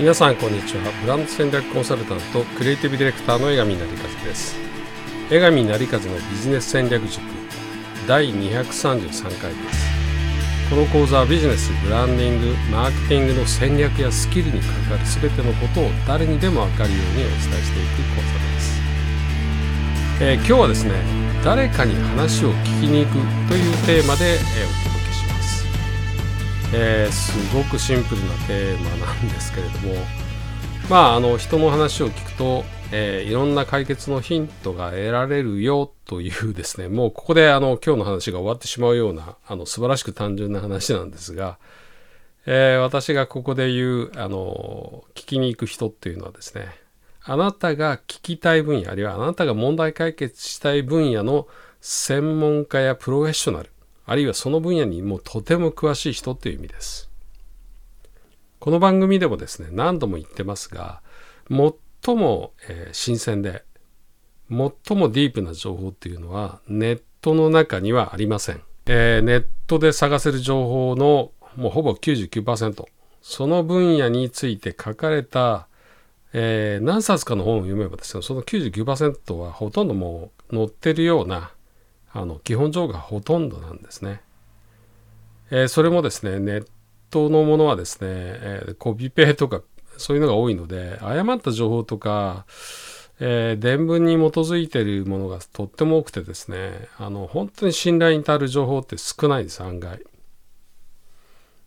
皆さんこんにちは。ブランド戦略コンサルタントクリエイティブディレクターの江上成和です。江上成和のビジネス戦略塾第233回です。この講座はビジネスブランディングマーケティングの戦略やスキルに関わる全てのことを誰にでも分かるようにお伝えしていく講座です、えー、今日はですね誰かに話を聞きに行くというテーマで、えー、おえー、すごくシンプルなテーマなんですけれども。まああの人の話を聞くと、えー、いろんな解決のヒントが得られるよというですね。もうここであの今日の話が終わってしまうようなあの素晴らしく単純な話なんですが、えー、私がここで言うあの聞きに行く人っていうのはですねあなたが聞きたい分野あるいはあなたが問題解決したい分野の専門家やプロフェッショナルあるいはその分野にもうとても詳しい人という意味です。この番組でもですね、何度も言ってますが、最も、えー、新鮮で、最もディープな情報っていうのはネットの中にはありません。えー、ネットで探せる情報のもうほぼ99%、その分野について書かれた、えー、何冊かの本を読めばですね、その99%はほとんどもう載ってるようなあの基本情報がほとんどなんですね。えー、それもですね、ネットのものはですね、えー、コピペとかそういうのが多いので、誤った情報とか、えー、伝聞に基づいているものがとっても多くてですね、あの、本当に信頼に足る情報って少ないです、案外。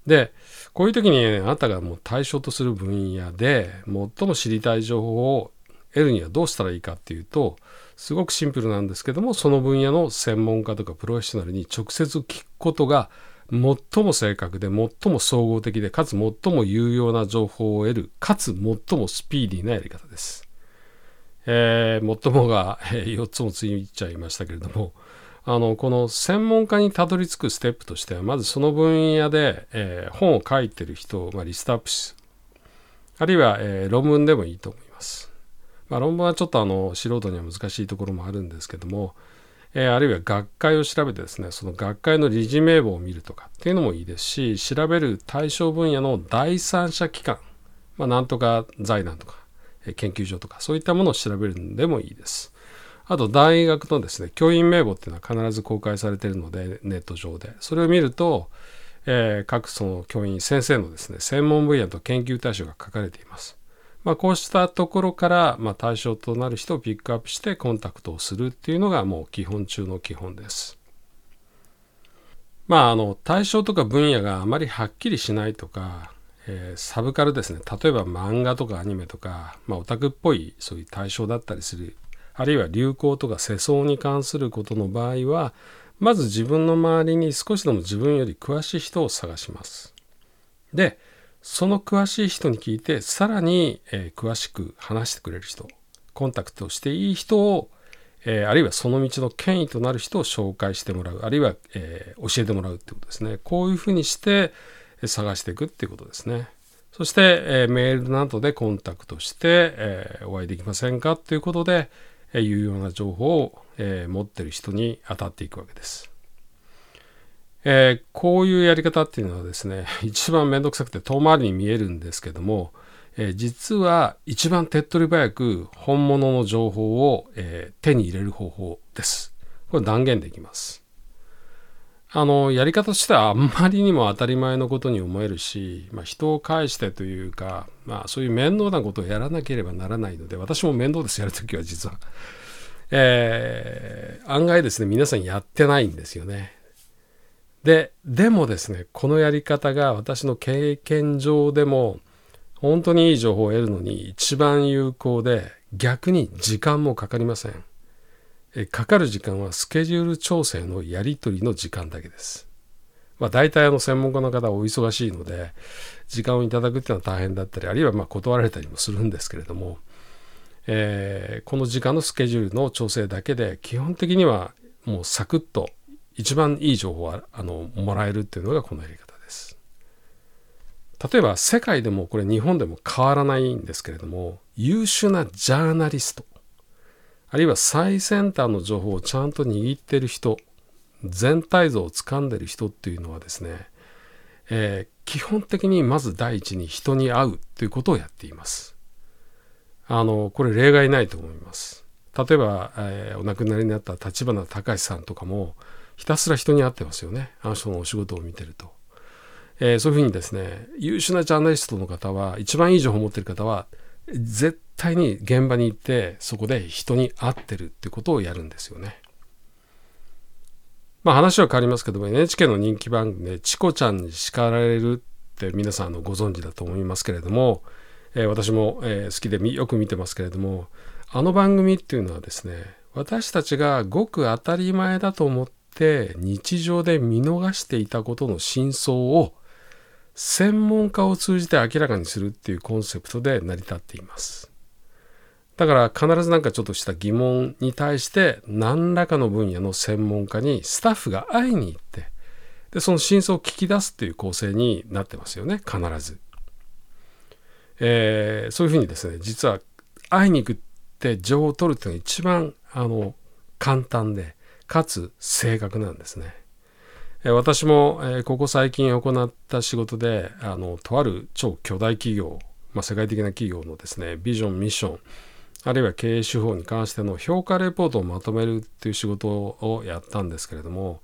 で、こういう時に、ね、あなたがもう対象とする分野で最も知りたい情報を得るにはどうしたらいいかっていうと、すごくシンプルなんですけどもその分野の専門家とかプロフェッショナルに直接聞くことが最も正確で最も総合的でかつ最も有用な情報を得るかつ最もスピーディーなやり方です。えー、最もが、え、4つもついちゃいましたけれどもあのこの専門家にたどり着くステップとしてはまずその分野で、えー、本を書いてる人を、まあ、リストアップしあるいは、えー、論文でもいいと思います。まあ、論文はちょっとあの素人には難しいところもあるんですけども、えー、あるいは学会を調べてですねその学会の理事名簿を見るとかっていうのもいいですし調べる対象分野の第三者機関、まあ、なんとか財団とか、えー、研究所とかそういったものを調べるんでもいいです。あと大学のですね教員名簿っていうのは必ず公開されているのでネット上でそれを見ると、えー、各その教員先生のですね専門分野と研究対象が書かれています。まあ、こうしたところから、まあ、対象となる人をピックアップしてコンタクトをするっていうのがもう基本中の基本です。まあ、あの対象とか分野があまりはっきりしないとか、えー、サブカルですね例えば漫画とかアニメとか、まあ、オタクっぽいそういう対象だったりするあるいは流行とか世相に関することの場合はまず自分の周りに少しでも自分より詳しい人を探します。でその詳しい人に聞いてさらに、えー、詳しく話してくれる人コンタクトしていい人を、えー、あるいはその道の権威となる人を紹介してもらうあるいは、えー、教えてもらうってことですね。こういうふうにして探していくっていうことですね。そして、えメールなどでコンタクトして、えお会いできませんかっていうことで、え有用な情報を、え持ってる人に当たっていくわけです。えー、こういうやり方っていうのはですね、一番めんどくさくて遠回りに見えるんですけども、えー、実は一番手っ取り早く本物の情報を、えー、手に入れる方法です。これ断言できます。あの、やり方としてはあんまりにも当たり前のことに思えるし、まあ、人を介してというか、まあ、そういう面倒なことをやらなければならないので、私も面倒です、やるときは実は。えー、案外ですね、皆さんやってないんですよね。で、でもですね、このやり方が私の経験上でも本当にいい情報を得るのに一番有効で逆に時間もかかりません。えかかる時間はスケジュール調整のやり取りの時間だけです。まあ大体あの専門家の方はお忙しいので時間をいただくっていうのは大変だったりあるいはま断られたりもするんですけれども、えー、この時間のスケジュールの調整だけで基本的にはもうサクッと一番いい情報はあのもらえるっていうのがこのやり方です。例えば世界でもこれ日本でも変わらないんですけれども優秀なジャーナリストあるいは最先端の情報をちゃんと握ってる人全体像をつかんでる人っていうのはですね、えー、基本的にまず第一に人に会うということをやっています。あのこれ例外ないと思います。例えば、えー、お亡くなりになった立花隆さんとかもひたすら人に会ってますよねあの人のお仕事を見てると、えー、そういうふうにですね優秀なジャーナリストの方は一番いい情報を持ってる方は絶対に現場に行ってそこで人に会ってるってことをやるんですよね。まあ話は変わりますけども NHK の人気番組で「チコちゃんに叱られる」って皆さんのご存知だと思いますけれども、えー、私も、えー、好きでよく見てますけれどもあの番組っていうのはですね私たちがごく当たり前だと思って日常で見逃していたことの真相を専門家を通じて明らかにするっていうコンセプトで成り立っています。だから必ず何かちょっとした疑問に対して何らかの分野の専門家にスタッフが会いに行ってでその真相を聞き出すっていう構成になってますよね必ず、えー、そういうふうにですね実は会いに行くって情報を取るっていうのが一番あの簡単でかつ正確なんですね。私もここ最近行った仕事であのとある超巨大企業、まあ、世界的な企業のですねビジョンミッションあるいは経営手法に関しての評価レポートをまとめるっていう仕事をやったんですけれども、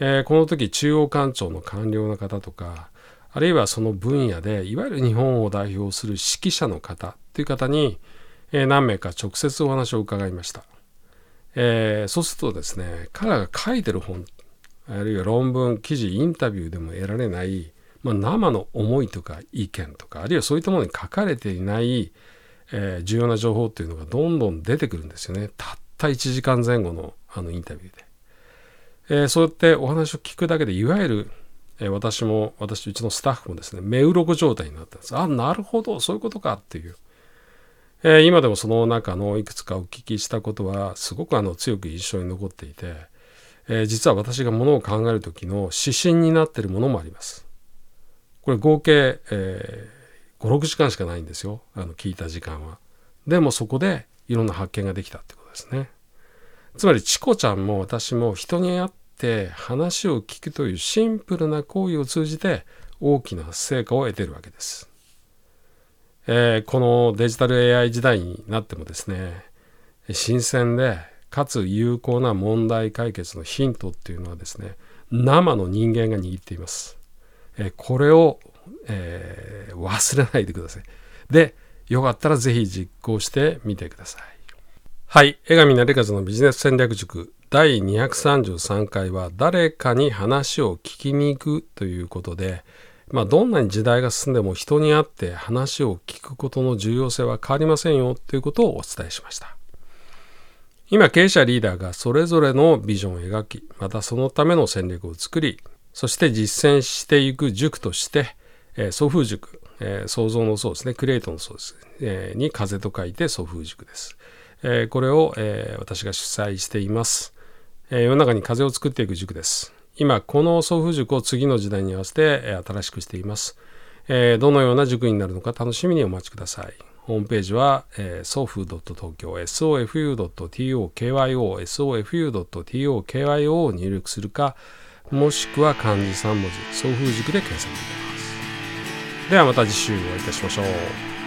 えー、この時中央官庁の官僚の方とかあるいはその分野でいわゆる日本を代表する指揮者の方っていう方に、えー、何名か直接お話を伺いました、えー、そうするとですね彼らが書いてる本あるいは論文記事インタビューでも得られない、まあ、生の思いとか意見とかあるいはそういったものに書かれていないえー、重要な情報っていうのがどんどん出てくるんですよね。たった1時間前後のあのインタビューで、えー、そうやってお話を聞くだけでいわゆる、え、私も私うちのスタッフもですね目鱗状態になったんです。あなるほどそういうことかっていう、え今でもその中のいくつかお聞きしたことはすごくあの強く印象に残っていて、え実は私がものを考える時の指針になっているものもありますこれ合計、えー56時間しかないんですよあの聞いた時間は。でもそこでいろんな発見ができたってことですね。つまりチコちゃんも私も人に会って話を聞くというシンプルな行為を通じて大きな成果を得てるわけです。えー、このデジタル AI 時代になってもですね新鮮でかつ有効な問題解決のヒントっていうのはですね生の人間が握っています。えー、これをえー、忘れないでください。で、よかったらぜひ実行してみてください。はい。江上成和のビジネス戦略塾第233回は誰かに話を聞きに行くということで、まあ、どんなに時代が進んでも人に会って話を聞くことの重要性は変わりませんよということをお伝えしました。今、経営者リーダーがそれぞれのビジョンを描き、またそのための戦略を作り、そして実践していく塾として、えー、祖父塾、えー、創造の層ですね、クレートの層です、えー、に風と書いて祖父塾です。えー、これを、えー、私が主催しています、え。世の中に風を作っていく塾です。今、この祖父塾を次の時代に合わせて、新しくしています、えー。どのような塾になるのか楽しみにお待ちください。ホームページは、えー、sofu.tokyo、sofu.tokyo、sofu.tokyo を入力するか、もしくは漢字3文字、送風塾で検索できます。ではまた次週お会いいたしましょう。